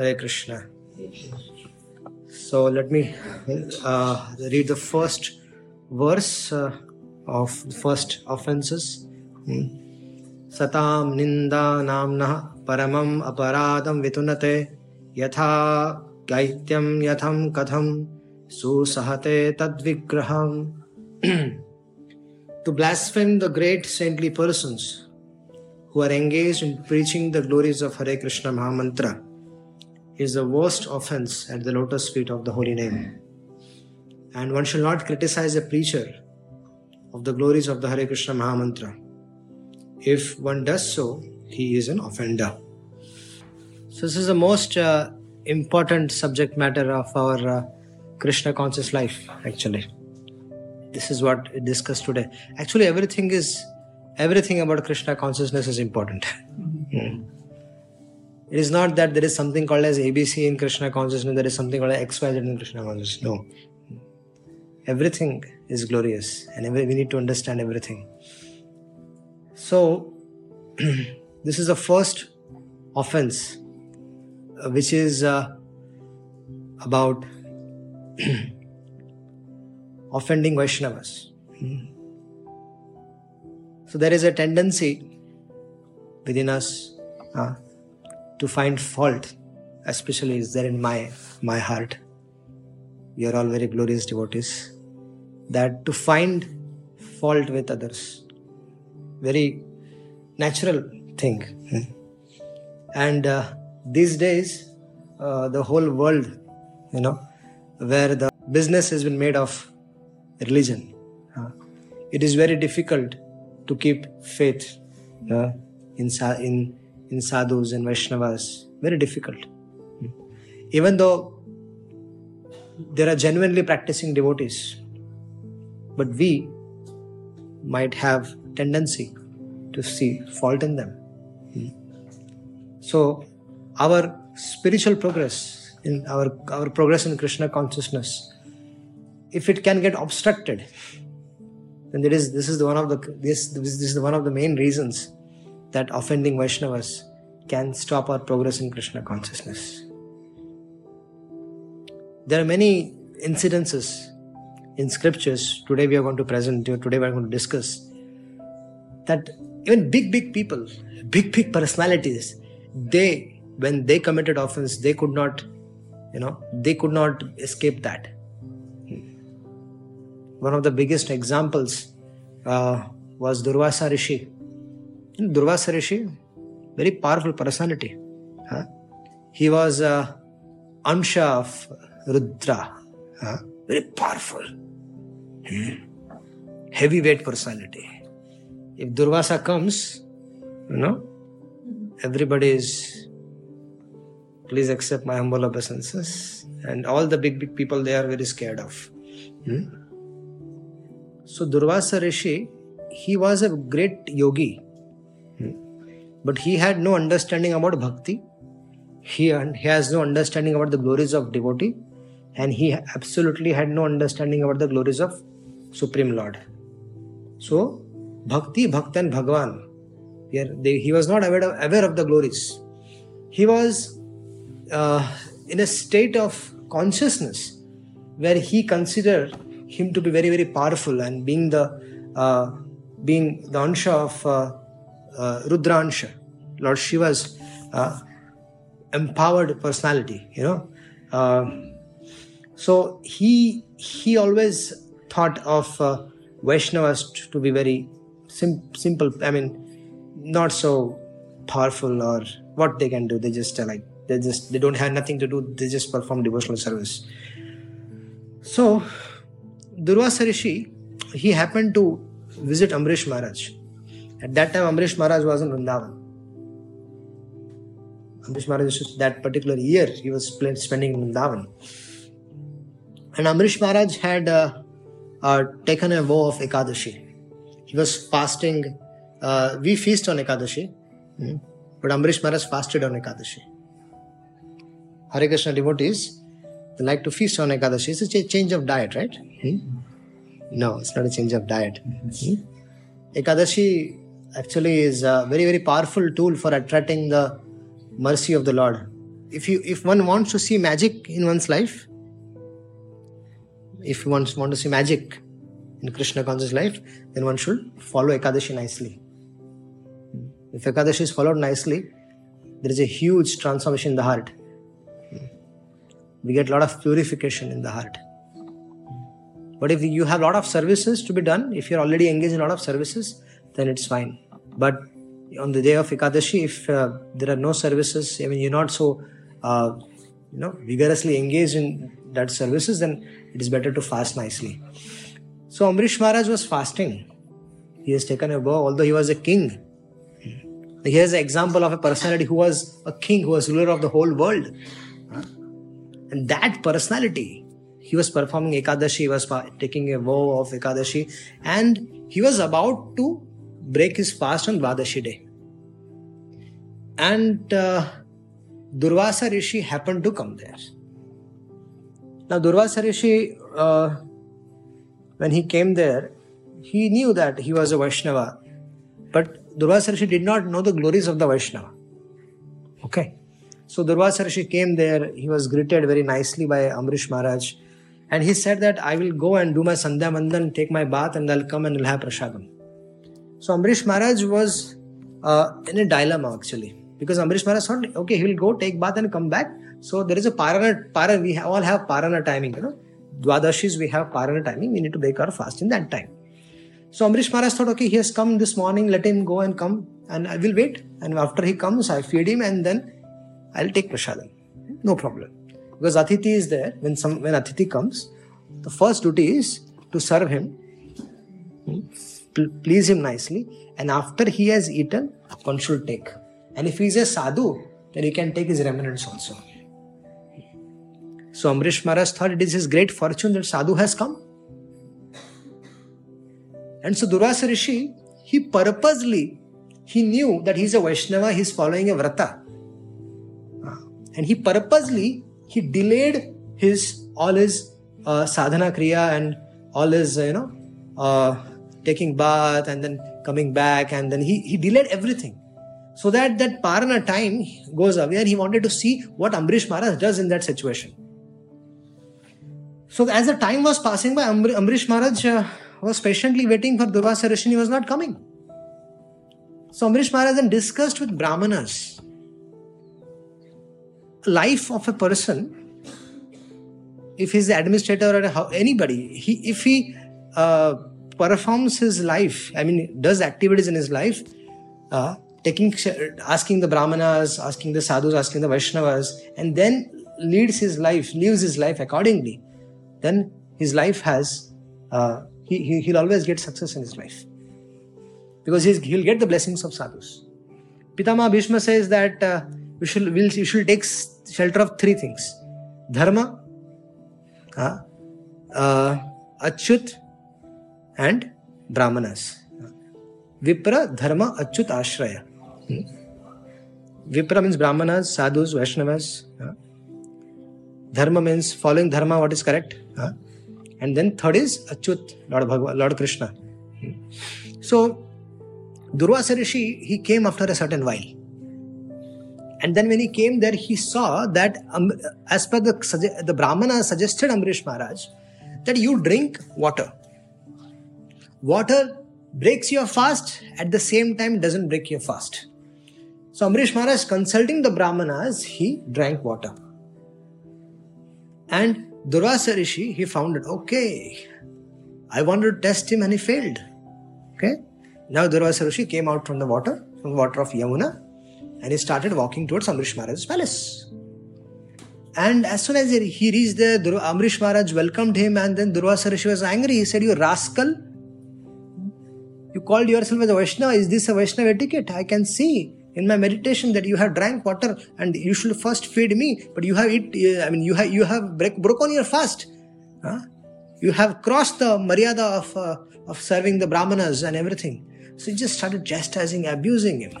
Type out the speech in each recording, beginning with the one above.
Hare Krishna. So let me uh, read the first verse uh, of first offenses. Satam ninda namna paramam aparadam vitunate yatha gaityam yatham katham susahate tadvigraham. to blaspheme the great saintly persons who are engaged in preaching the glories of Hare Krishna Mahamantra is the worst offense at the lotus feet of the holy name. And one shall not criticize a preacher of the glories of the Hare Krishna Mahamantra. If one does so, he is an offender. So, this is the most uh, important subject matter of our uh, Krishna conscious life, actually. This is what we discussed today. Actually, everything is everything about Krishna consciousness is important. Hmm. It is not that there is something called as ABC in Krishna consciousness, there is something called as XYZ in Krishna consciousness. No. Everything is glorious and every, we need to understand everything. So, this is the first offense, uh, which is uh, about offending Vaishnavas. So, there is a tendency within us. Uh, to find fault, especially is there in my my heart. We are all very glorious devotees. That to find fault with others, very natural thing. And uh, these days, uh, the whole world, you know, where the business has been made of religion, uh, it is very difficult to keep faith uh, in in in sadhus and Vaishnavas. Very difficult. Even though there are genuinely practicing devotees, but we might have tendency to see fault in them. So our spiritual progress in our our progress in Krishna consciousness, if it can get obstructed, then there is this is one of the this this is one of the main reasons that offending Vaishnavas can stop our progress in Krishna consciousness. There are many incidences in scriptures, today we are going to present, today we are going to discuss, that even big, big people, big, big personalities, they, when they committed offense, they could not, you know, they could not escape that. One of the biggest examples uh, was Durvasa Rishi Durvasa Rishi, very powerful personality. Huh? He was a Ansha of Rudra, huh? very powerful, hmm. heavyweight personality. If Durvasa comes, you know, everybody is, please accept my humble obeisances. And all the big, big people they are very scared of. Hmm? So Durvasa Rishi, he was a great yogi but he had no understanding about bhakti. He, he has no understanding about the glories of devotee, and he absolutely had no understanding about the glories of Supreme Lord. So, bhakti, and Bhagwan. They, he was not aware of, aware of the glories. He was uh, in a state of consciousness where he considered him to be very, very powerful and being the uh, being the ansha of uh, uh, Rudransha, Lord Shiva's uh, empowered personality, you know. Uh, so he he always thought of uh, Vaishnavas to be very sim- simple. I mean, not so powerful or what they can do. They just uh, like they just they don't have nothing to do. They just perform devotional service. So Durvasa Rishi, he happened to visit Amrish Maharaj at that time, Amrish Maharaj was in Vrindavan. Amrish Maharaj, that particular year, he was spending in Vrindavan. And Amrish Maharaj had uh, uh, taken a vow of Ekadashi. He was fasting. Uh, we feast on Ekadashi, hmm? but Amrish Maharaj fasted on Ekadashi. Hare Krishna devotees, they like to feast on Ekadashi. It's a change of diet, right? Hmm? No, it's not a change of diet. Hmm? Ekadashi actually is a very very powerful tool for attracting the mercy of the lord if you if one wants to see magic in one's life, if you want, want to see magic in Krishna conscious life, then one should follow Ekadashi nicely. If Ekadashi is followed nicely, there is a huge transformation in the heart. We get a lot of purification in the heart. But if you have a lot of services to be done, if you're already engaged in a lot of services, then it's fine. But on the day of Ekadashi, if uh, there are no services, I mean, you're not so, uh, you know, vigorously engaged in that services, then it is better to fast nicely. So Amrish Maharaj was fasting. He has taken a vow, although he was a king. Here's an example of a personality who was a king, who was ruler of the whole world. And that personality, he was performing Ekadashi, he was taking a vow of Ekadashi, and he was about to break his fast on Dwadashi day. And uh, Durvasa Rishi happened to come there. Now, Durvasa Rishi, uh, when he came there, he knew that he was a Vaishnava, but Durvasa Rishi did not know the glories of the Vaishnava. Okay. So Durvasa Rishi came there, he was greeted very nicely by Amrish Maharaj, and he said that I will go and do my Sandhya Vandan, take my bath, and I'll come and I'll have Prasadam. So Amrish Maharaj was uh, in a dilemma actually because Amrish Maharaj thought, okay, he will go take bath and come back. So there is a parana, parana we all have parana timing, you know. Dwadashis we have parana timing, we need to break our fast in that time. So Amrish Maharaj thought, okay, he has come this morning, let him go and come and I will wait. And after he comes, I feed him and then I'll take prasadam. No problem. Because Atithi is there. When some when Atithi comes, the first duty is to serve him please him nicely, and after he has eaten, one should take. And if he is a sadhu, then he can take his remnants also. So Amrish Maharaj thought it is his great fortune that sadhu has come. And so Durvasa Rishi, he purposely, he knew that he is a Vaishnava, he is following a vrata. And he purposely, he delayed his, all his uh, sadhana kriya and all his, you know, uh, taking bath and then coming back and then he, he delayed everything so that that parana time goes away and he wanted to see what Amrish Maharaj does in that situation. So as the time was passing by, Amrish Maharaj uh, was patiently waiting for Durvasa Rishi he was not coming. So Amrish Maharaj then discussed with Brahmanas life of a person if he's the administrator or anybody he, if he uh, performs his life, I mean, does activities in his life, uh, taking, asking the Brahmanas, asking the sadhus, asking the Vaishnavas, and then leads his life, lives his life accordingly, then his life has, uh, he, he, he'll always get success in his life. Because he'll get the blessings of sadhus. Pitama Bhishma says that uh, we should, we'll, you should take shelter of three things dharma, uh, uh, achyut, and Brahmanas. Vipra, Dharma, Achyut, Ashraya. Vipra means Brahmanas, Sadhus, Vaishnavas. Dharma means following Dharma, what is correct. And then third is Achyut, Lord, Bhagwan, Lord Krishna. So, Durvasa Rishi, he came after a certain while. And then when he came there, he saw that um, as per the, the Brahmana suggested Amrish Maharaj, that you drink water. Water breaks your fast, at the same time doesn't break your fast. So Amrish Maharaj consulting the Brahmanas, he drank water. And Durvasa Rishi, he found it, okay, I wanted to test him and he failed. Okay. Now Durvasa Rishi came out from the water, from the water of Yamuna, and he started walking towards Amrish Maharaj's palace. And as soon as he reached there, Amrish Maharaj welcomed him, and then Durvasa Rishi was angry. He said, You rascal, you called yourself as a Vaishnava. Is this a Vaishnava etiquette? I can see in my meditation that you have drank water and you should first feed me, but you have eat. I mean, you have you have break, broken your fast. Huh? You have crossed the maryada of uh, of serving the brahmanas and everything. So he just started chastising, abusing him,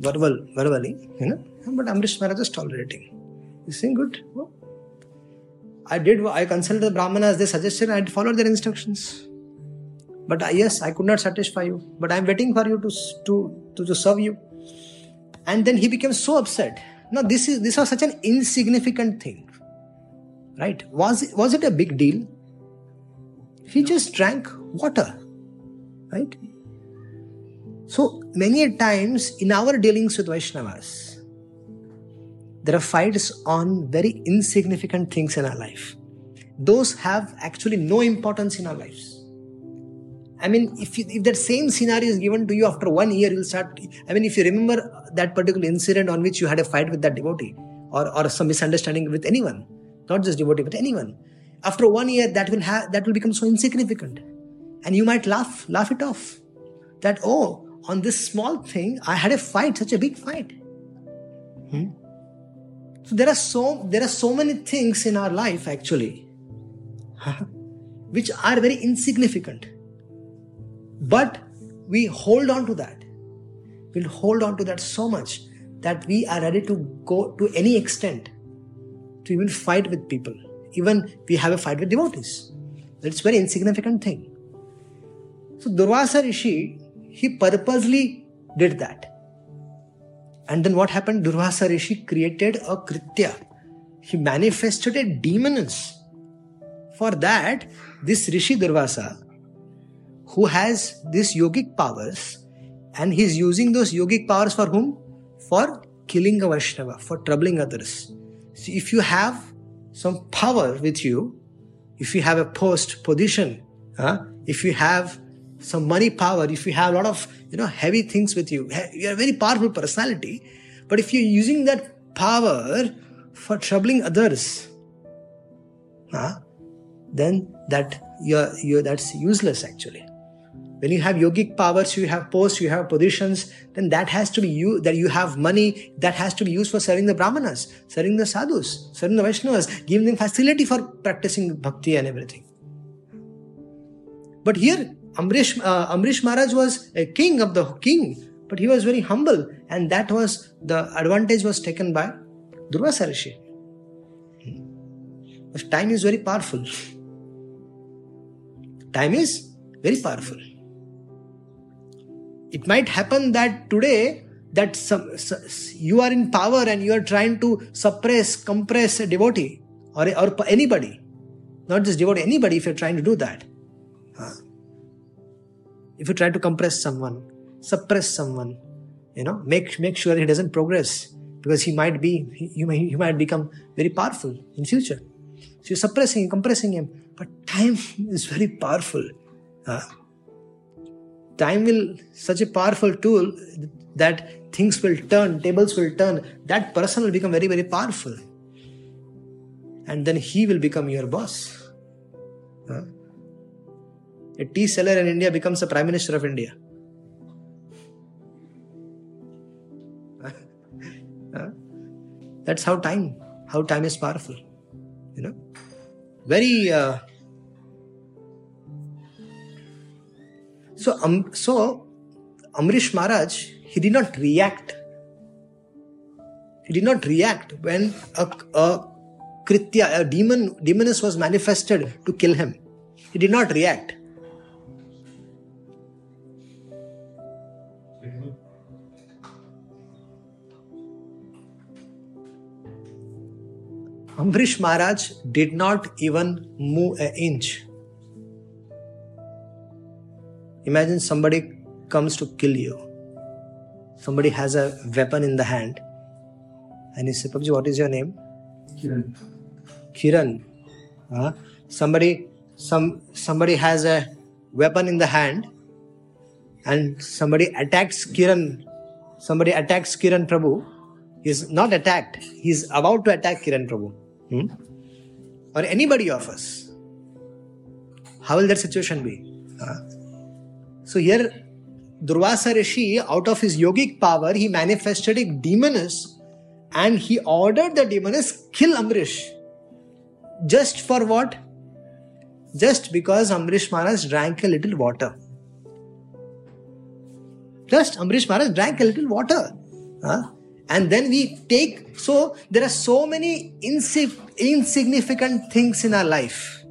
verbal, verbally, you know. But Amrish Maharaj is tolerating. You saying good? I did. I consulted the brahmanas. They suggested. I followed their instructions. But uh, yes, I could not satisfy you. But I'm waiting for you to, to, to, to serve you. And then he became so upset now this is this was such an insignificant thing. Right? Was it was it a big deal? He just drank water. Right? So many times in our dealings with Vaishnavas, there are fights on very insignificant things in our life. Those have actually no importance in our lives. I mean, if, you, if that same scenario is given to you after one year, you'll start. I mean, if you remember that particular incident on which you had a fight with that devotee or, or some misunderstanding with anyone, not just devotee, but anyone, after one year, that will have that will become so insignificant, and you might laugh, laugh it off. That oh, on this small thing, I had a fight, such a big fight. Hmm? So there are so there are so many things in our life actually, which are very insignificant but we hold on to that. We'll hold on to that so much that we are ready to go to any extent to even fight with people. Even we have a fight with devotees. That's very insignificant thing. So Durvasa Rishi, he purposely did that. And then what happened? Durvasa Rishi created a Kritya. He manifested a demoness. For that, this Rishi Durvasa, who has these yogic powers and he's using those yogic powers for whom? For killing a Vaishnava, for troubling others. So if you have some power with you, if you have a post, position, huh? if you have some money power, if you have a lot of you know heavy things with you, you are a very powerful personality. But if you're using that power for troubling others, huh? then that you're, you're that's useless actually when you have yogic powers you have posts you have positions then that has to be you that you have money that has to be used for serving the brahmanas serving the sadhus serving the vaishnavas giving them facility for practicing bhakti and everything. But here amrish uh, amrish maharaj was a king of the king but he was very humble and that was the advantage was taken by durvasa rishi time is very powerful. Time is very powerful it might happen that today that some, you are in power and you are trying to suppress, compress a devotee or, or anybody, not just devotee, anybody if you're trying to do that. Huh? If you try to compress someone, suppress someone, you know, make, make sure he doesn't progress because he might be, he, might, he might become very powerful in future. So you're suppressing, compressing him. But time is very powerful. Huh? Time will such a powerful tool that things will turn tables will turn that person will become very very powerful. And then he will become your boss. Huh? a tea seller in india becomes the prime minister of india. Huh? that's how time how time is powerful you know. Very uh, So, um, so Amrish Maharaj, he did not react. He did not react when a, a Kritya, a demon, demoness was manifested to kill him. He did not react. Amrish Maharaj did not even move an inch. Imagine somebody comes to kill you. Somebody has a weapon in the hand. And he says, Pabji, what is your name? Kiran. Kiran. Uh, somebody some somebody has a weapon in the hand and somebody attacks Kiran. Somebody attacks Kiran Prabhu. He's not attacked. He's about to attack Kiran Prabhu. Hmm? Or anybody of us. How will that situation be? Uh, so here, Durvasa Rishi, out of his yogic power, he manifested a demoness and he ordered the demoness kill Amrish. Just for what? Just because Amrish Maharaj drank a little water. Just Amrish Maharaj drank a little water. Huh? And then we take, so there are so many insignificant things in our life.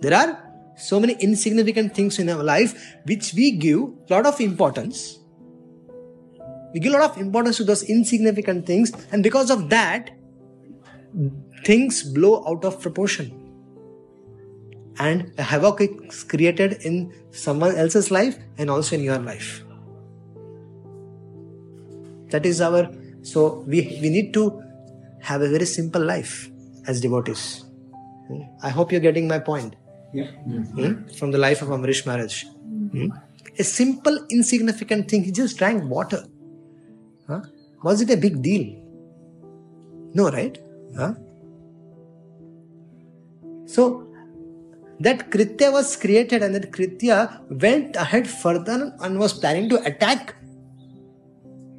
There are so many insignificant things in our life which we give a lot of importance We give a lot of importance to those insignificant things, and because of that, things blow out of proportion. And havoc is created in someone else's life and also in your life. That is our so we, we need to have a very simple life as devotees. I hope you're getting my point. Yeah. Hmm? From the life of Amrish Maharaj. Hmm? A simple, insignificant thing. He just drank water. Huh? Was it a big deal? No, right? Huh? So, that Kritya was created and that Kritya went ahead further and was planning to attack.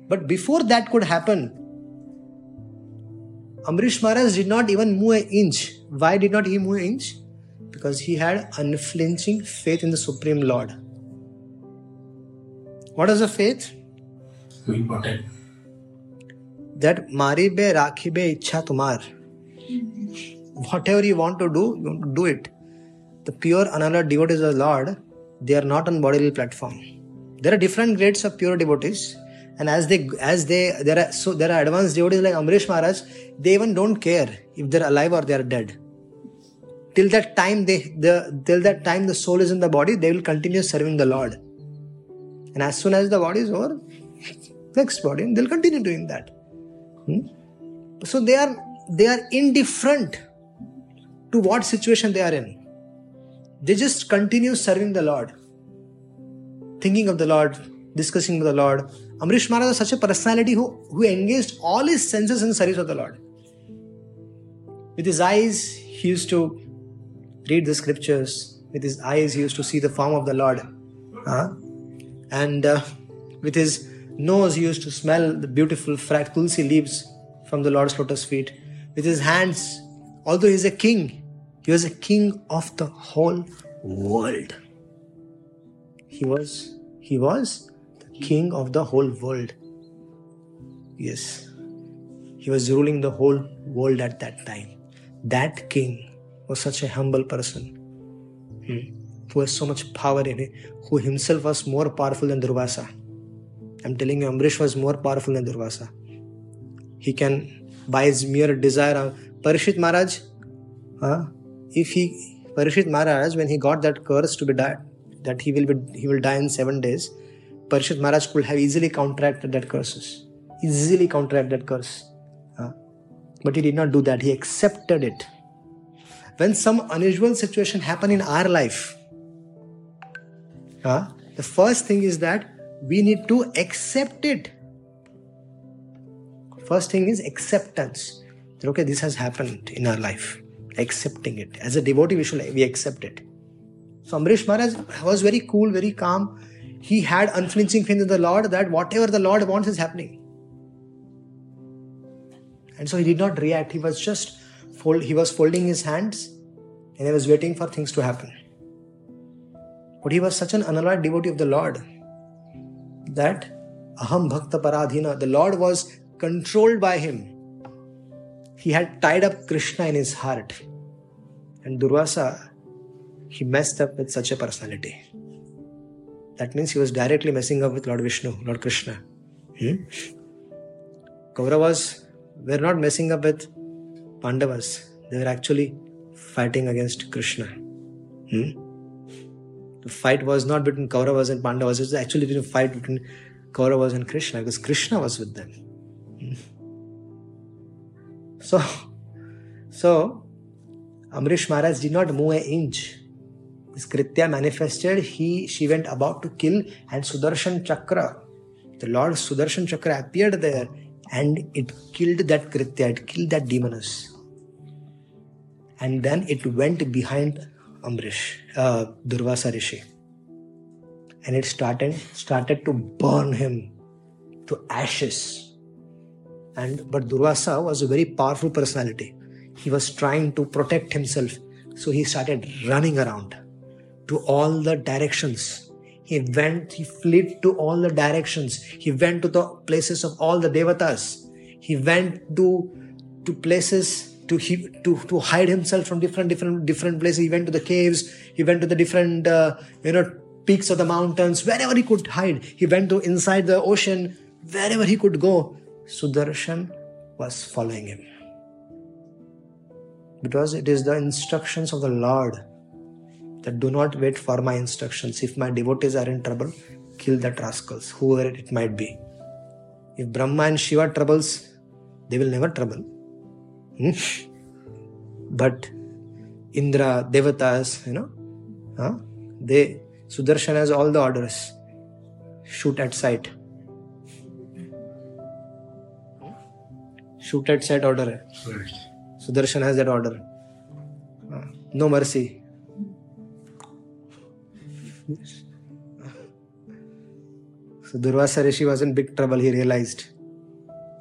But before that could happen, Amrish Maharaj did not even move an inch. Why did not he move an inch? Because he had unflinching faith in the Supreme Lord. What is the faith? Important. That maribe rakhibe ichha tumar. Whatever you want to do, you want to do it. The pure unalloyed devotees of the Lord, they are not on bodily platform. There are different grades of pure devotees and as they as they there are so there are advanced devotees like Amrish Maharaj, they even don't care if they're alive or they're dead. Till that time they the till that time the soul is in the body, they will continue serving the Lord. And as soon as the body is over, next body, they'll continue doing that. Hmm? So they are they are indifferent to what situation they are in. They just continue serving the Lord, thinking of the Lord, discussing with the Lord, Amrish Maharaj was such a personality who, who engaged all his senses in service of the Lord. With his eyes, he used to read the scriptures. With his eyes, he used to see the form of the Lord. And uh, with his nose, he used to smell the beautiful fragrant tulsi leaves from the Lord's lotus feet. With his hands, although he is a king, he was a king of the whole world. He was, he was the king of the whole world. Yes, he was ruling the whole world at that time. That king was such a humble person hmm, who has so much power in it, who himself was more powerful than Durvasa. I'm telling you, Amrish was more powerful than Durvasa. He can, by his mere desire, uh, Parishit Maharaj, if he, Parishit Maharaj, when he got that curse to be died, that he will be, he will die in seven days, Parishit Maharaj could have easily counteracted that curses, easily counteracted that curse. But he did not do that. He accepted it. When some unusual situation happen in our life, uh, the first thing is that we need to accept it. First thing is acceptance. That, okay, this has happened in our life. Accepting it. As a devotee, we should we accept it. So Amrish Maharaj was very cool, very calm he had unflinching faith in the Lord that whatever the Lord wants is happening. And so he did not react. He was just fold, he was folding his hands and he was waiting for things to happen. But he was such an unalloyed devotee of the Lord that aham bhakta paradhina, the Lord was controlled by him. He had tied up Krishna in his heart. And Durvasa, he messed up with such a personality. That means he was directly messing up with Lord Vishnu, Lord Krishna. Hmm? Kauravas were not messing up with Pandavas. They were actually fighting against Krishna. Hmm? The fight was not between Kauravas and Pandavas. It was actually a fight between Kauravas and Krishna because Krishna was with them. Hmm? So, so Amrish Maharaj did not move an inch this Kritya manifested, he she went about to kill, and Sudarshan Chakra, the Lord Sudarshan Chakra appeared there and it killed that Kritya, it killed that demoness. And then it went behind Amrish, uh, Durvasa Rishi. And it started started to burn him to ashes. And but Durvasa was a very powerful personality. He was trying to protect himself. So he started running around to all the directions. He went, he fled to all the directions. He went to the places of all the devatas. He went to, to places to, he, to, to hide himself from different, different, different places. He went to the caves. He went to the different, uh, you know, peaks of the mountains, wherever he could hide. He went to inside the ocean, Wherever he could go, Sudarshan was following him. Because it is the instructions of the Lord that do not wait for my instructions. If my devotees are in trouble, kill the rascals, whoever it might be. If Brahma and Shiva troubles, they will never trouble. Hmm? But Indra, Devatas, you know, huh? they Sudarshan has all the orders. Shoot at sight. Shoot at sight order. Right. Sudarshan has that order. Uh, no mercy. So Durvasa Rishi was in big trouble, he realized.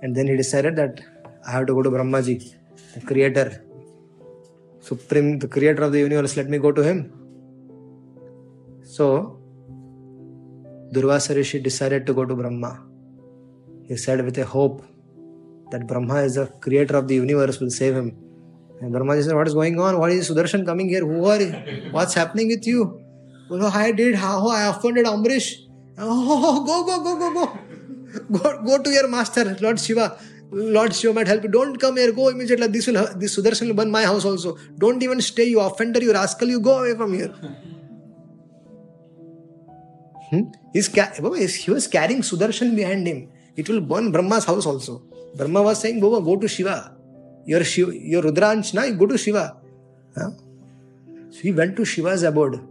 And then he decided that I have to go to Brahmaji, creator, supreme, the creator of the universe, let me go to him. So Durvasa Rishi decided to go to Brahma. He said with a hope that Brahma is the creator of the universe will save him. And Brahma said, What is going on? Why is Sudarshan coming here? Who are you? What's happening with you? Oh, I did, how I offended Amrish. Oh, go, go, go, go, go. Go, go to your master, Lord Shiva. Lord Shiva might help you. Don't come here. Go immediately. This will this Sudarshan will burn my house also. Don't even stay. You offender, you rascal. You go away from here. Hmm? He's, he was carrying Sudarshan behind him. It will burn Brahma's house also. Brahma was saying, Baba, go to Shiva. Your, Shiva, your Rudransh, na, go to Shiva. Huh? So he went to Shiva's abode.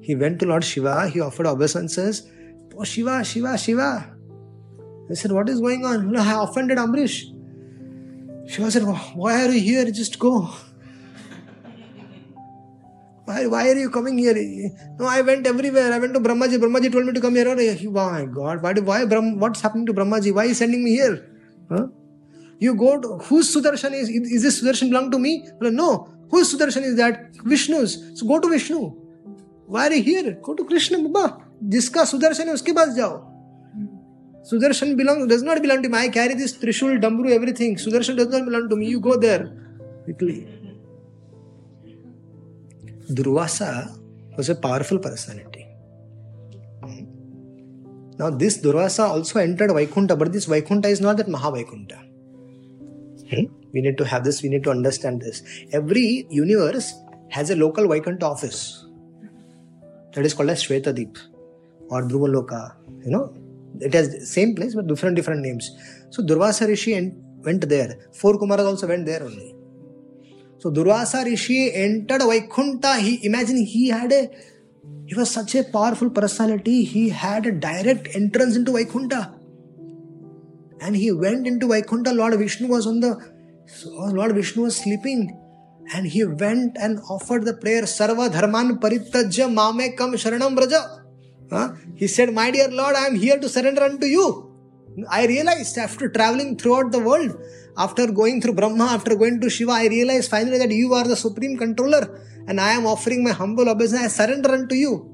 He went to Lord Shiva, he offered obeisances. Oh, Shiva, Shiva, Shiva. He said, What is going on? No, I offended Amrish. Shiva said, Why are you here? Just go. Why, why are you coming here? No, I went everywhere. I went to Brahmaji. Brahmaji told me to come here. Oh my God, why, why Brahm, what's happening to Brahmaji? Why is sending me here? Huh? You go to, whose Sudarshan is? Is this Sudarshan belong to me? No. Whose Sudarshan is that? Vishnu's. So go to Vishnu. Why are you here? Go to Krishna, Baba. जिसका सुदर्शन है उसके पास जाओ Sudarshan belongs does not belong to me. I carry this Trishul, Damru, everything. Sudarshan does not belong to me. You go there quickly. Durvasa was a powerful personality. Hmm. Now this Durvasa also entered Vaikunta, but this Vaikunta is not that Mahavaikuntha. Hmm? We need to have this, we need to understand this. Every universe has a local Vaikunta office. That is called as Shvetadip or Dhruvaloka, you know, it has same place but different different names. So Durvasa Rishi went there. Four Kumaras also went there only. So Durvasa Rishi entered Vaikunta. He imagine he had a he was such a powerful personality. He had a direct entrance into Vaikunta. And he went into Vaikunta. Lord Vishnu was on the Lord Vishnu was sleeping. And he went and offered the prayer Sarva Dharman Parityajya Mame Kam Sharanam Braja. He said, My dear Lord, I am here to surrender unto you. I realized after traveling throughout the world, after going through Brahma, after going to Shiva, I realized finally that you are the supreme controller and I am offering my humble obeisance. I surrender unto you.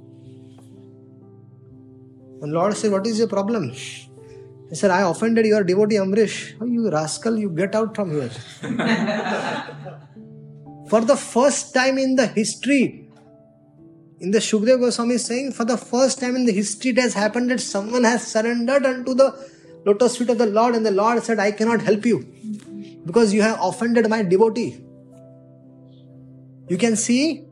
And Lord said, What is your problem? He said, I offended your devotee Amrish. Oh, you rascal, you get out from here. For the first time in the history, in the Shukdev Goswami is saying, for the first time in the history, it has happened that someone has surrendered unto the lotus feet of the Lord, and the Lord said, I cannot help you because you have offended my devotee. You can see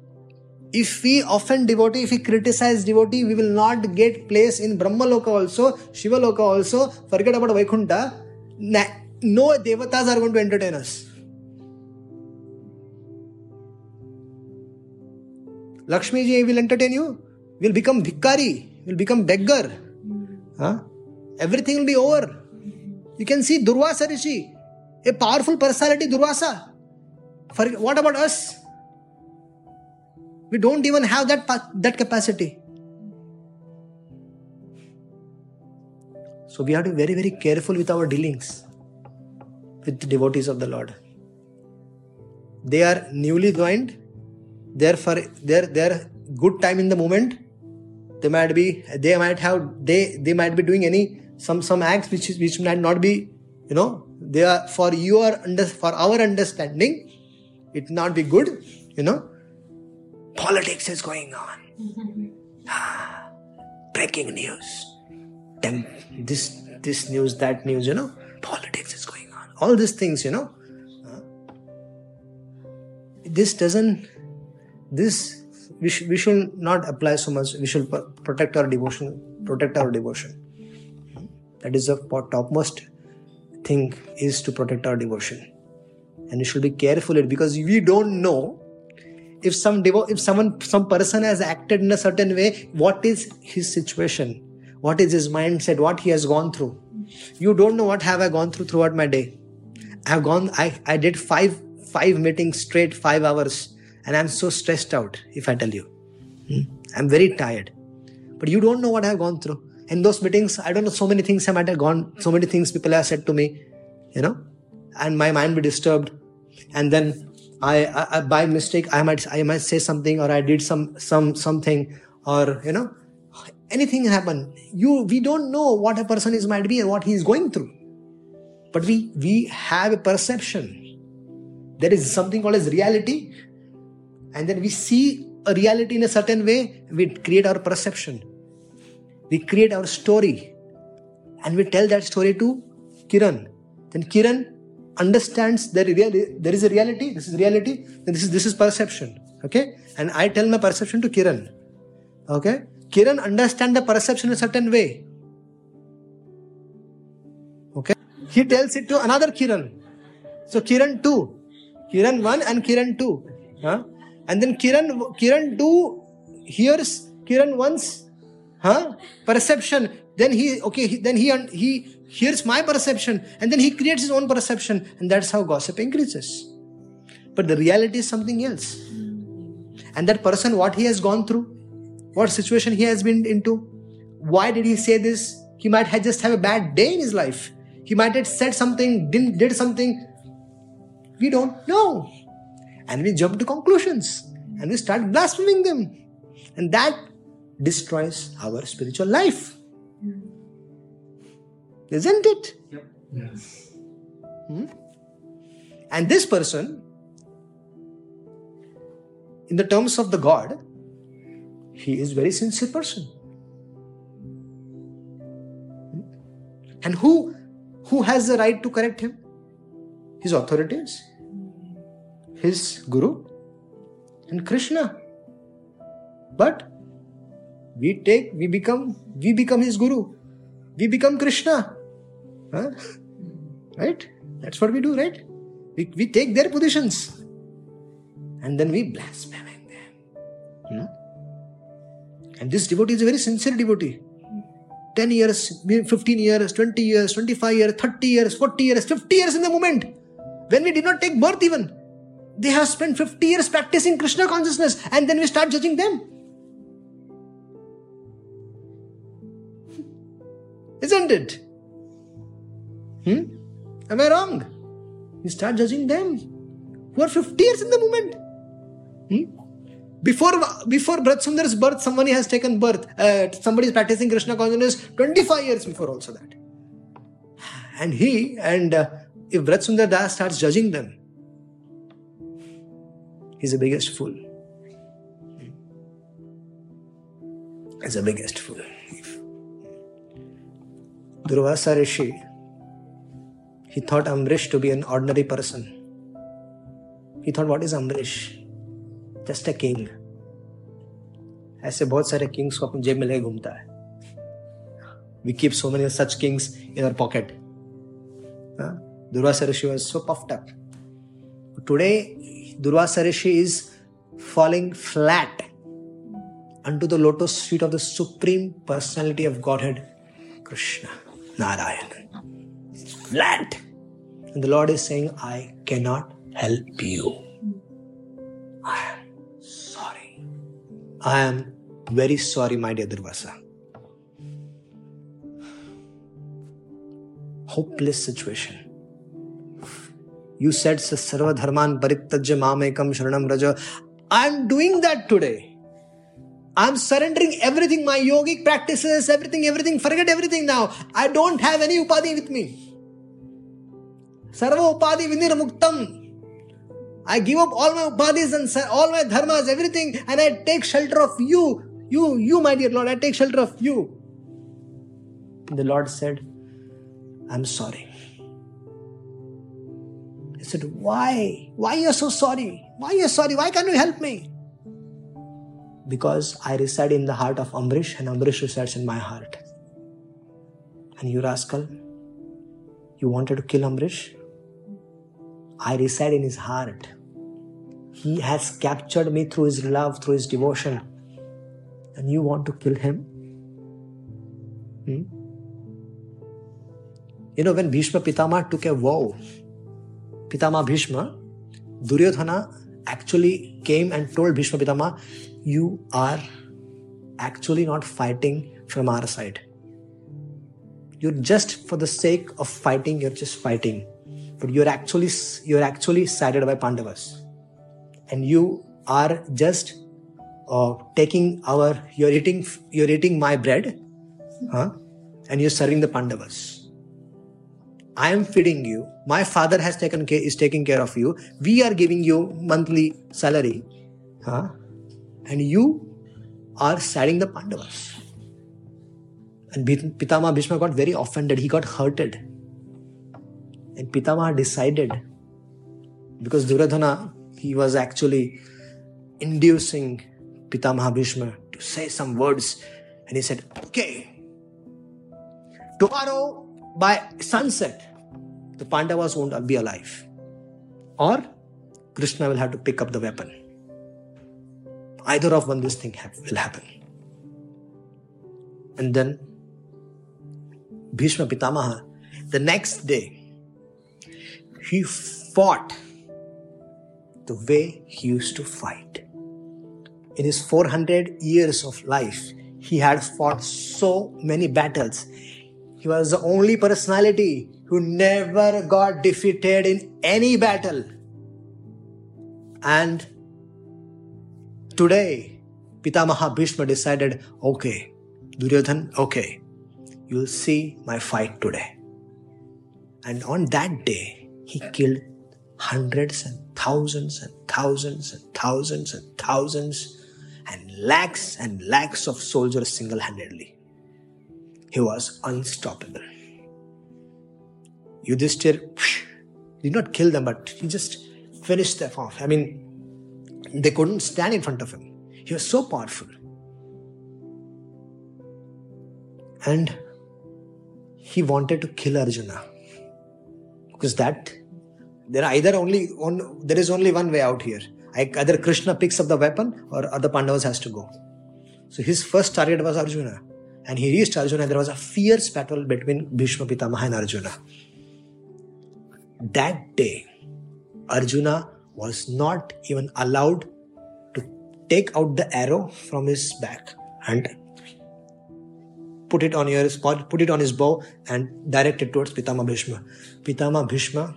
if we offend devotee, if we criticize devotee, we will not get place in Brahma Loka also, Shiva Loka also. Forget about Vaikunta. No devatas are going to entertain us. Lakshmi ji will entertain you. Will become bhikkari. Will become beggar. Huh? Everything will be over. You can see Durvasa Rishi, a powerful personality, Durvasa. For, what about us? We don't even have that, that capacity. So we have to be very, very careful with our dealings with the devotees of the Lord. They are newly joined, they're for their their good time in the moment. They might be they might have they they might be doing any some some acts which is which might not be, you know, they are for your under for our understanding, it not be good, you know politics is going on. Breaking news. temp, this this news, that news, you know, politics is going on. All these things, you know. Uh, this doesn't. This we, sh- we should not apply so much. We should protect our devotion. Protect our devotion. That is the topmost thing is to protect our devotion, and we should be careful it because we don't know if some devo- if someone some person has acted in a certain way what is his situation what is his mindset what he has gone through you don't know what have i gone through throughout my day i have gone i i did five five meetings straight five hours and i'm so stressed out if i tell you Hmm? i'm very tired but you don't know what i've gone through in those meetings i don't know so many things i might have gone so many things people have said to me you know and my mind be disturbed and then I, I, I by mistake I might I might say something or I did some some something or you know anything happen. You we don't know what a person is might be and what he is going through, but we we have a perception. There is something called as reality, and then we see a reality in a certain way. We create our perception. We create our story, and we tell that story to Kiran. Then Kiran understands that there is a reality, this is reality, and this is this is perception. Okay? And I tell my perception to Kiran. Okay? Kiran understand the perception in a certain way. Okay? He tells it to another Kiran. So Kiran 2. Kiran 1 and Kiran 2. Huh? And then Kiran Kiran 2 hears Kiran 1's huh? perception. Then he okay, then he he here's my perception and then he creates his own perception. And that's how gossip increases. But the reality is something else. And that person what he has gone through what situation he has been into why did he say this? He might have just have a bad day in his life. He might have said something didn't did something. We don't know and we jump to conclusions and we start blaspheming them and that destroys our spiritual life isn't it? Yep. Yes. Hmm? And this person, in the terms of the God, he is very sincere person. Hmm? And who who has the right to correct him? His authorities, his guru, and Krishna. But we take, we become, we become his guru. We become Krishna. Huh? Right? That's what we do, right? We, we take their positions and then we blaspheme them. You know? And this devotee is a very sincere devotee. 10 years, 15 years, 20 years, 25 years, 30 years, 40 years, 50 years in the moment. When we did not take birth, even. They have spent 50 years practicing Krishna consciousness and then we start judging them. Isn't it? Hmm? Am I wrong? We start judging them who are 50 years in the moment. Hmm? Before before Sundar's birth, somebody has taken birth. Uh, somebody is practicing Krishna consciousness 25 years before also that. And he, and uh, if Brajsundar Das starts judging them, he's the biggest fool. He's the biggest fool. Durvasa Rishi he thought Amrish to be an ordinary person. He thought, what is Amrish? Just a king. ऐसे बहुत सारे Kings को अपनी जेब में लेके घूमता है keep so many such kings in our pocket. Huh? Durvasa Rishi was so puffed up. Today, Durvasa Rishi is falling flat unto the lotus feet of the Supreme Personality of Godhead, Krishna, Narayan. Flat. And the Lord is saying, I cannot help you. I am sorry. I am very sorry, my dear Durvasa. Hopeless situation. You said Sarva Dharman Parityajya Mamekam Sharanam Raja. I'm doing that today. I'm surrendering everything, my yogic practices, everything, everything. Forget everything now. I don't have any upadhi with me. Sarva Upadi Vinir Muktam. I give up all my upadhis and all my dharmas, everything, and I take shelter of you. You, you, my dear Lord, I take shelter of you. The Lord said, I'm sorry. Said, Why? Why are you so sorry? Why are you sorry? Why can't you help me? Because I reside in the heart of Ambrish and Ambrish resides in my heart. And you rascal, you wanted to kill Ambrish? I reside in his heart. He has captured me through his love, through his devotion. And you want to kill him? Hmm? You know, when Bhishma Pitama took a vow, Pitama Bhishma, Duryodhana actually came and told Bhishma Pitama, You are actually not fighting from our side. You're just for the sake of fighting, you're just fighting. But you're actually you're actually sided by Pandavas. And you are just uh, taking our you're eating you're eating my bread, huh? And you're serving the Pandavas. I am feeding you. My father has taken care, is taking care of you. We are giving you monthly salary. Huh? And you are siding the Pandavas. And Pitama Bhishma got very offended. He got hurted. And Pitama decided, because Duryodhana, he was actually inducing Pitama Bhishma to say some words. And he said, okay, tomorrow by sunset, the Pandavas won't be alive. Or Krishna will have to pick up the weapon. Either of one, this thing will happen. And then Bhishma Pitamaha, the next day, he fought the way he used to fight. In his 400 years of life, he had fought so many battles. He was the only personality who never got defeated in any battle. And today, Pitamaha Bhishma decided, okay, Duryodhan, okay, you'll see my fight today. And on that day, he killed hundreds and thousands and thousands and thousands and thousands and lakhs and lakhs of soldiers single handedly. He was unstoppable. Yudhishthir did not kill them, but he just finished them off. I mean, they couldn't stand in front of him. He was so powerful. And he wanted to kill Arjuna. Because that there are either only one there is only one way out here. Either Krishna picks up the weapon or other Pandavas has to go. So his first target was Arjuna. And he reached Arjuna and there was a fierce battle between Bhishma Pitamaha and Arjuna. That day, Arjuna was not even allowed to take out the arrow from his back and put it on your put it on his bow and direct it towards Pitama Bhishma. Pitama Bhishma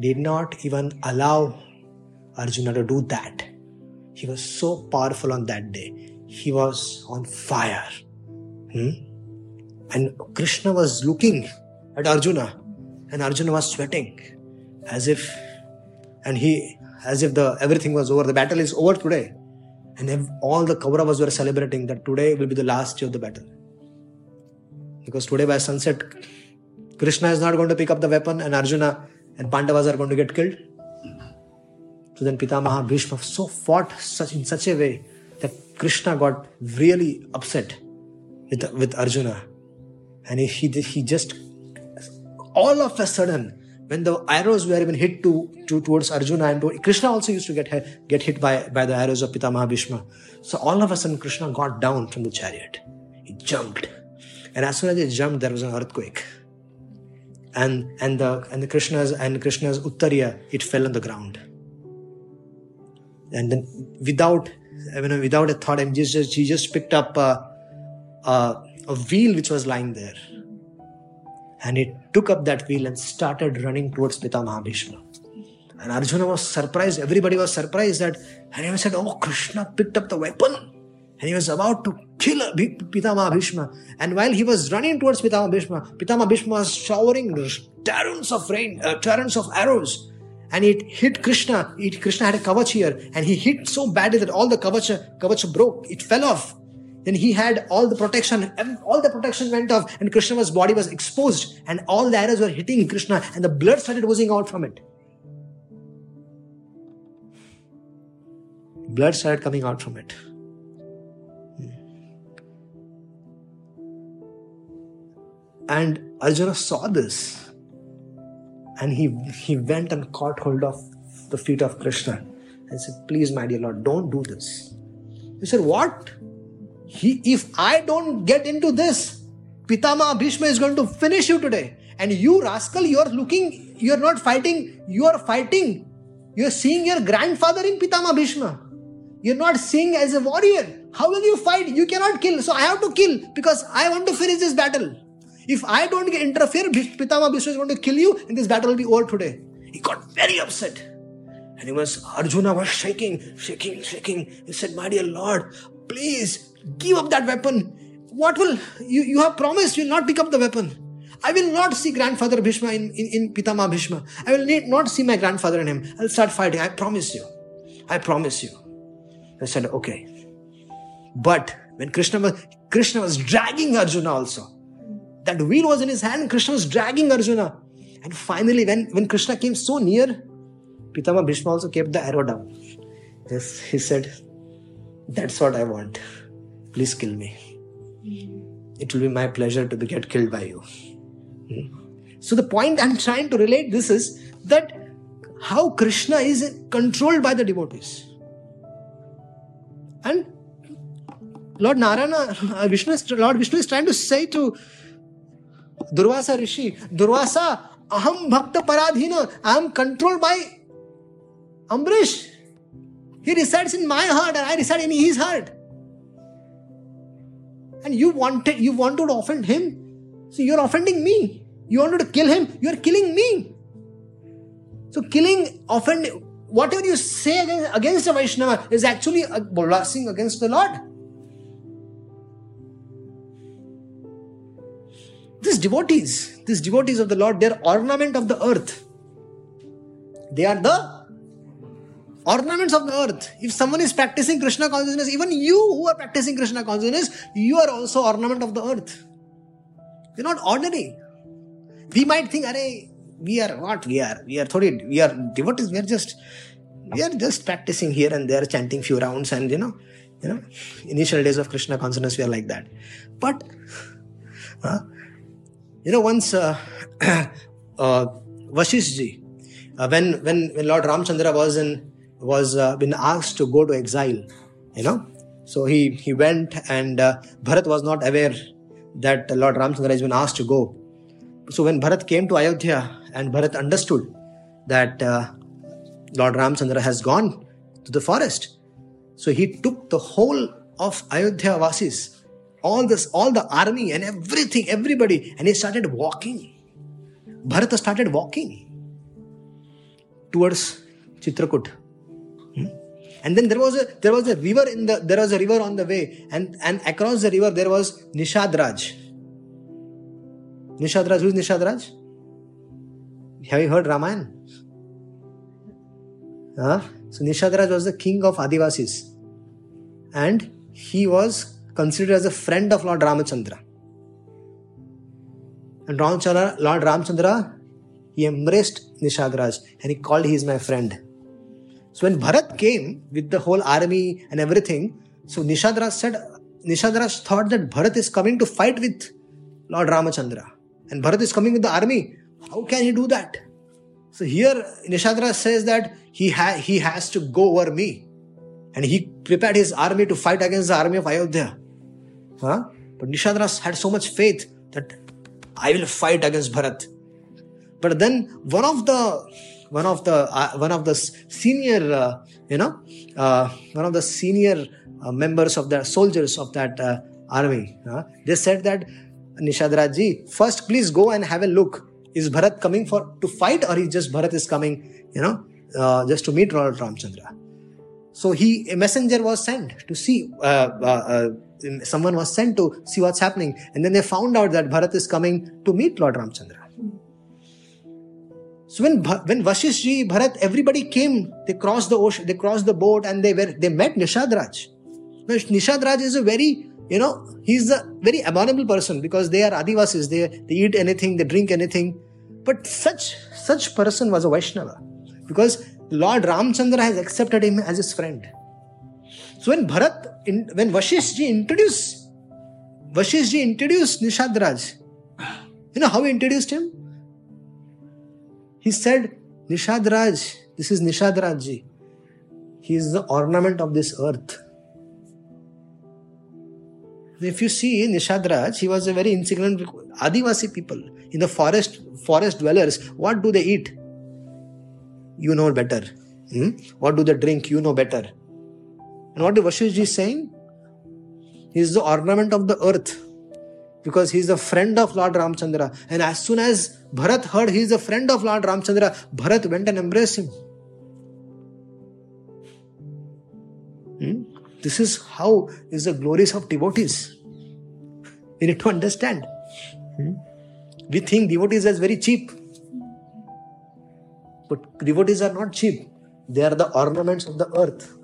did not even allow Arjuna to do that. He was so powerful on that day. He was on fire. Hmm? And Krishna was looking at Arjuna and Arjuna was sweating as if and he as if the everything was over. The battle is over today. And all the Kauravas were celebrating that today will be the last day of the battle. Because today by sunset Krishna is not going to pick up the weapon and Arjuna and Pandavas are going to get killed. So then Pitamaha Bhishma so fought such in such a way that Krishna got really upset with, with Arjuna. And he, he, he just all of a sudden, when the arrows were even hit to, to towards Arjuna and to, Krishna also used to get get hit by, by the arrows of Pitamaha Bhishma. So all of a sudden, Krishna got down from the chariot. He jumped, and as soon as he jumped, there was an earthquake. And and the and the Krishna's and Krishna's uttariya it fell on the ground. And then without you know, without a thought, he just he just picked up a, a, a wheel which was lying there and he took up that wheel and started running towards Pitamaha Bhishma. And Arjuna was surprised, everybody was surprised that, and he said, Oh, Krishna picked up the weapon and he was about to kill Pitamaha Bhishma. And while he was running towards Pitamaha Bhishma, Pitamaha Bhishma was showering torrents of rain, uh, torrents of arrows. And it hit Krishna. It, Krishna had a kavach here, and he hit so badly that all the kavach, kavach broke. It fell off. Then he had all the protection, all the protection went off, and Krishna's body was exposed, and all the arrows were hitting Krishna, and the blood started oozing out from it. Blood started coming out from it. Hmm. And Arjuna saw this, and he, he went and caught hold of the feet of Krishna and said, Please, my dear Lord, don't do this. He said, What? He, if I don't get into this, Pitama Bhishma is going to finish you today. And you, rascal, you're looking, you're not fighting, you're fighting. You're seeing your grandfather in Pitama Bhishma. You're not seeing as a warrior. How will you fight? You cannot kill. So I have to kill because I want to finish this battle. If I don't interfere, Pitama Bhishma is going to kill you and this battle will be over today. He got very upset. And he was, Arjuna was shaking, shaking, shaking. He said, My dear Lord, please give up that weapon. What will, you, you have promised you will not pick up the weapon. I will not see grandfather Bhishma in, in, in Pitama Bhishma. I will not see my grandfather in him. I'll start fighting. I promise you. I promise you. I said, okay. But when Krishna was, Krishna was dragging Arjuna also. That wheel was in his hand, Krishna was dragging Arjuna. And finally, when, when Krishna came so near, Pitama Bhishma also kept the arrow down. Yes, he said, That's what I want. Please kill me. It will be my pleasure to be get killed by you. Hmm. So the point I'm trying to relate this is that how Krishna is controlled by the devotees. And Lord Narayana, uh, Vishnu, Lord Vishnu is trying to say to Durvasa Rishi, Durvasa, Aham Bhakta Paradhina, I am controlled by Ambrish. He resides in my heart and I reside in his heart. And you wanted you wanted to offend him. So you're offending me. You wanted to kill him, you're killing me. So killing, offend, whatever you say against, against a Vaishnava is actually a blasting against the Lord. These devotees, these devotees of the Lord, they're ornament of the earth. They are the ornaments of the earth. If someone is practicing Krishna consciousness, even you who are practicing Krishna consciousness, you are also ornament of the earth. You're not ordinary. We might think, Are, we are what? We are, we are thodi, we are devotees, we are just we are just practicing here and there, chanting few rounds, and you know, you know, initial days of Krishna consciousness, we are like that. But uh, you know, once uh, uh, Vashishji, uh, when when when Lord Ramchandra was in was uh, been asked to go to exile, you know, so he he went and uh, Bharat was not aware that Lord Ramchandra has been asked to go. So when Bharat came to Ayodhya and Bharat understood that uh, Lord Ramchandra has gone to the forest, so he took the whole of Ayodhya Vasis all this, all the army and everything, everybody, and he started walking. Bharata started walking towards Chitrakoot. And then there was a there was a river in the there was a river on the way, and and across the river there was Nishadraj. Nishadraj, who is Nishadraj? Have you heard Ramayana? Huh? So Nishadraj was the king of Adivasis, and he was considered as a friend of Lord Ramachandra. And Ramchandra, Lord Ramchandra, he embraced Nishadraj and he called he is my friend. So when Bharat came with the whole army and everything, so Nishadraj said, Nishadraj thought that Bharat is coming to fight with Lord Ramachandra. And Bharat is coming with the army. How can he do that? So here Nishadraj says that he, ha- he has to go over me. And he prepared his army to fight against the army of Ayodhya. Huh? But Nishadraj had so much faith that I will fight against Bharat. But then one of the one of the uh, one of the senior uh, you know uh, one of the senior uh, members of the soldiers of that uh, army they said that Nishadraji first please go and have a look is Bharat coming for to fight or is just Bharat is coming you know just to meet Lord Ramchandra so he a messenger was sent to see someone was sent to see what's happening. And then they found out that Bharat is coming to meet Lord Ramchandra. So when when Vashishji, Bharat, everybody came, they crossed the ocean, they crossed the boat, and they were they met Nishadraj. Now Nishadraj is a very you know, he's a very abominable person because they are Adivasis, they, they eat anything, they drink anything. But such such person was a Vaishnava because Lord Ramchandra has accepted him as his friend. So when Bharat, in, when Vashishji introduced, Vashishji introduced Nishadraj, you know how he introduced him? He said, Nishadraj, this is Nishadrajji. He is the ornament of this earth. If you see Nishadraj, he was a very insignificant Adivasi people. In the forest, forest dwellers, what do they eat? You know better. Hmm? What do they drink? You know better. And what the Vashishji is saying? He is the ornament of the earth because he is a friend of Lord Ramchandra. And as soon as Bharat heard he is a friend of Lord Ramchandra, Bharat went and embraced him. Hmm? This is how is the glories of devotees. We need to understand. Hmm? We think devotees as very cheap. But devotees are not cheap. They are the ornaments of the earth.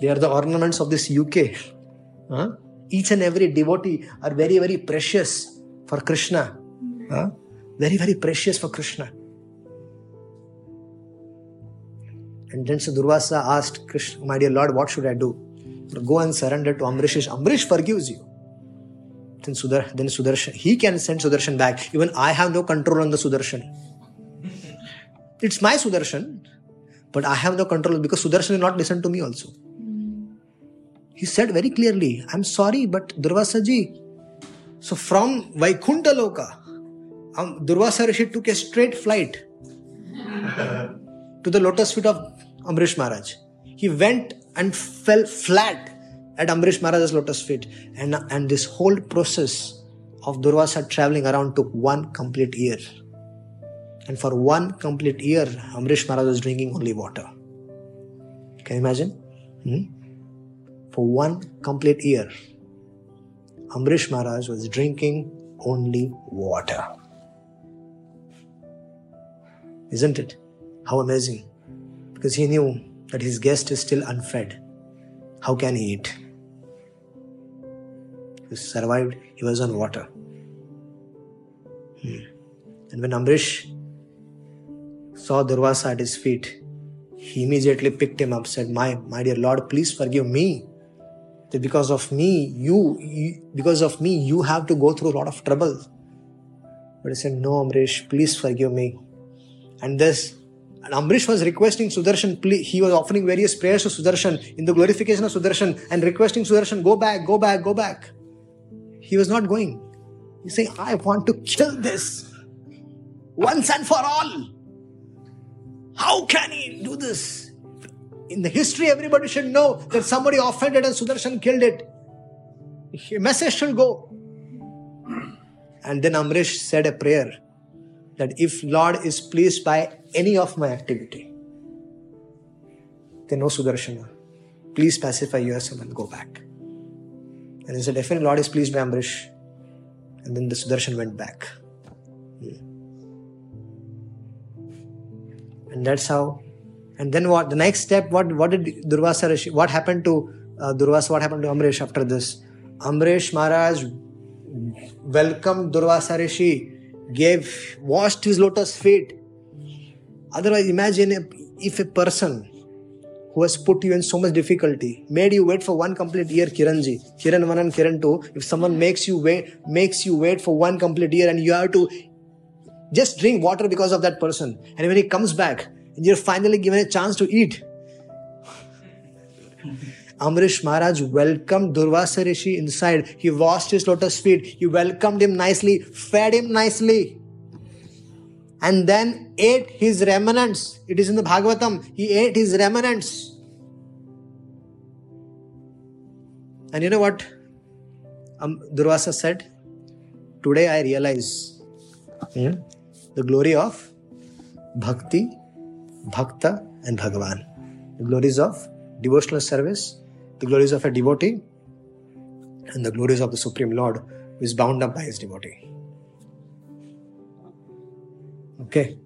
They are the ornaments of this UK. Huh? Each and every devotee are very, very precious for Krishna. Hmm. Huh? Very, very precious for Krishna. And then so Durvasa asked Krishna, My dear Lord, what should I do? Go and surrender to Amrish. Amrish forgives you. Then, Sudar, then Sudarshan, he can send Sudarshan back. Even I have no control on the Sudarshan. It's my Sudarshan, but I have no control because Sudarshan will not listen to me also. He said very clearly, I'm sorry, but Durvasaji. So from Vaikunta Loka, um, Durvasa Rishi took a straight flight to the lotus feet of Amrish Maharaj. He went and fell flat at Amrish Maharaj's lotus feet. And, and this whole process of Durvasa traveling around took one complete year. And for one complete year, Amrish Maharaj was drinking only water. Can you imagine? Hmm? For one complete year, Amrish Maharaj was drinking only water. Isn't it? How amazing. Because he knew that his guest is still unfed. How can he eat? He survived, he was on water. Hmm. And when Amrish saw Durvasa at his feet, he immediately picked him up, said, My, my dear Lord, please forgive me that because of me, you, you, because of me, you have to go through a lot of trouble. But he said, No, Amrish, please forgive me. And this, and Amrish was requesting Sudarshan, he was offering various prayers to Sudarshan in the glorification of Sudarshan and requesting Sudarshan, go back, go back, go back. He was not going. He saying, I want to kill this once and for all. How can he do this? In the history, everybody should know that somebody offended and Sudarshan killed it. A message should go. And then Amrish said a prayer that if Lord is pleased by any of my activity, then no Sudarshana. Please pacify yourself and go back. And he said, definitely Lord is pleased by Amrish. And then the Sudarshan went back. Hmm. And that's how and then what? The next step, what what did Durvasa Rishi, what happened to uh, Durvasa, what happened to Amrish after this? Amrish Maharaj welcomed Durvasa Rishi, gave, washed his lotus feet. Otherwise, imagine if, if a person who has put you in so much difficulty, made you wait for one complete year, Kiranji, Kiran 1 and Kiran 2, if someone makes you wait, makes you wait for one complete year and you have to just drink water because of that person. And when he comes back, you're finally given a chance to eat. Amrish Maharaj welcomed Durvasa Rishi inside. He washed his lotus feet. He welcomed him nicely, fed him nicely, and then ate his remnants. It is in the Bhagavatam. He ate his remnants. And you know what um, Durvasa said? Today I realize hmm, the glory of bhakti Bhakta and Bhagavan. The glories of devotional service, the glories of a devotee, and the glories of the Supreme Lord who is bound up by his devotee. Okay.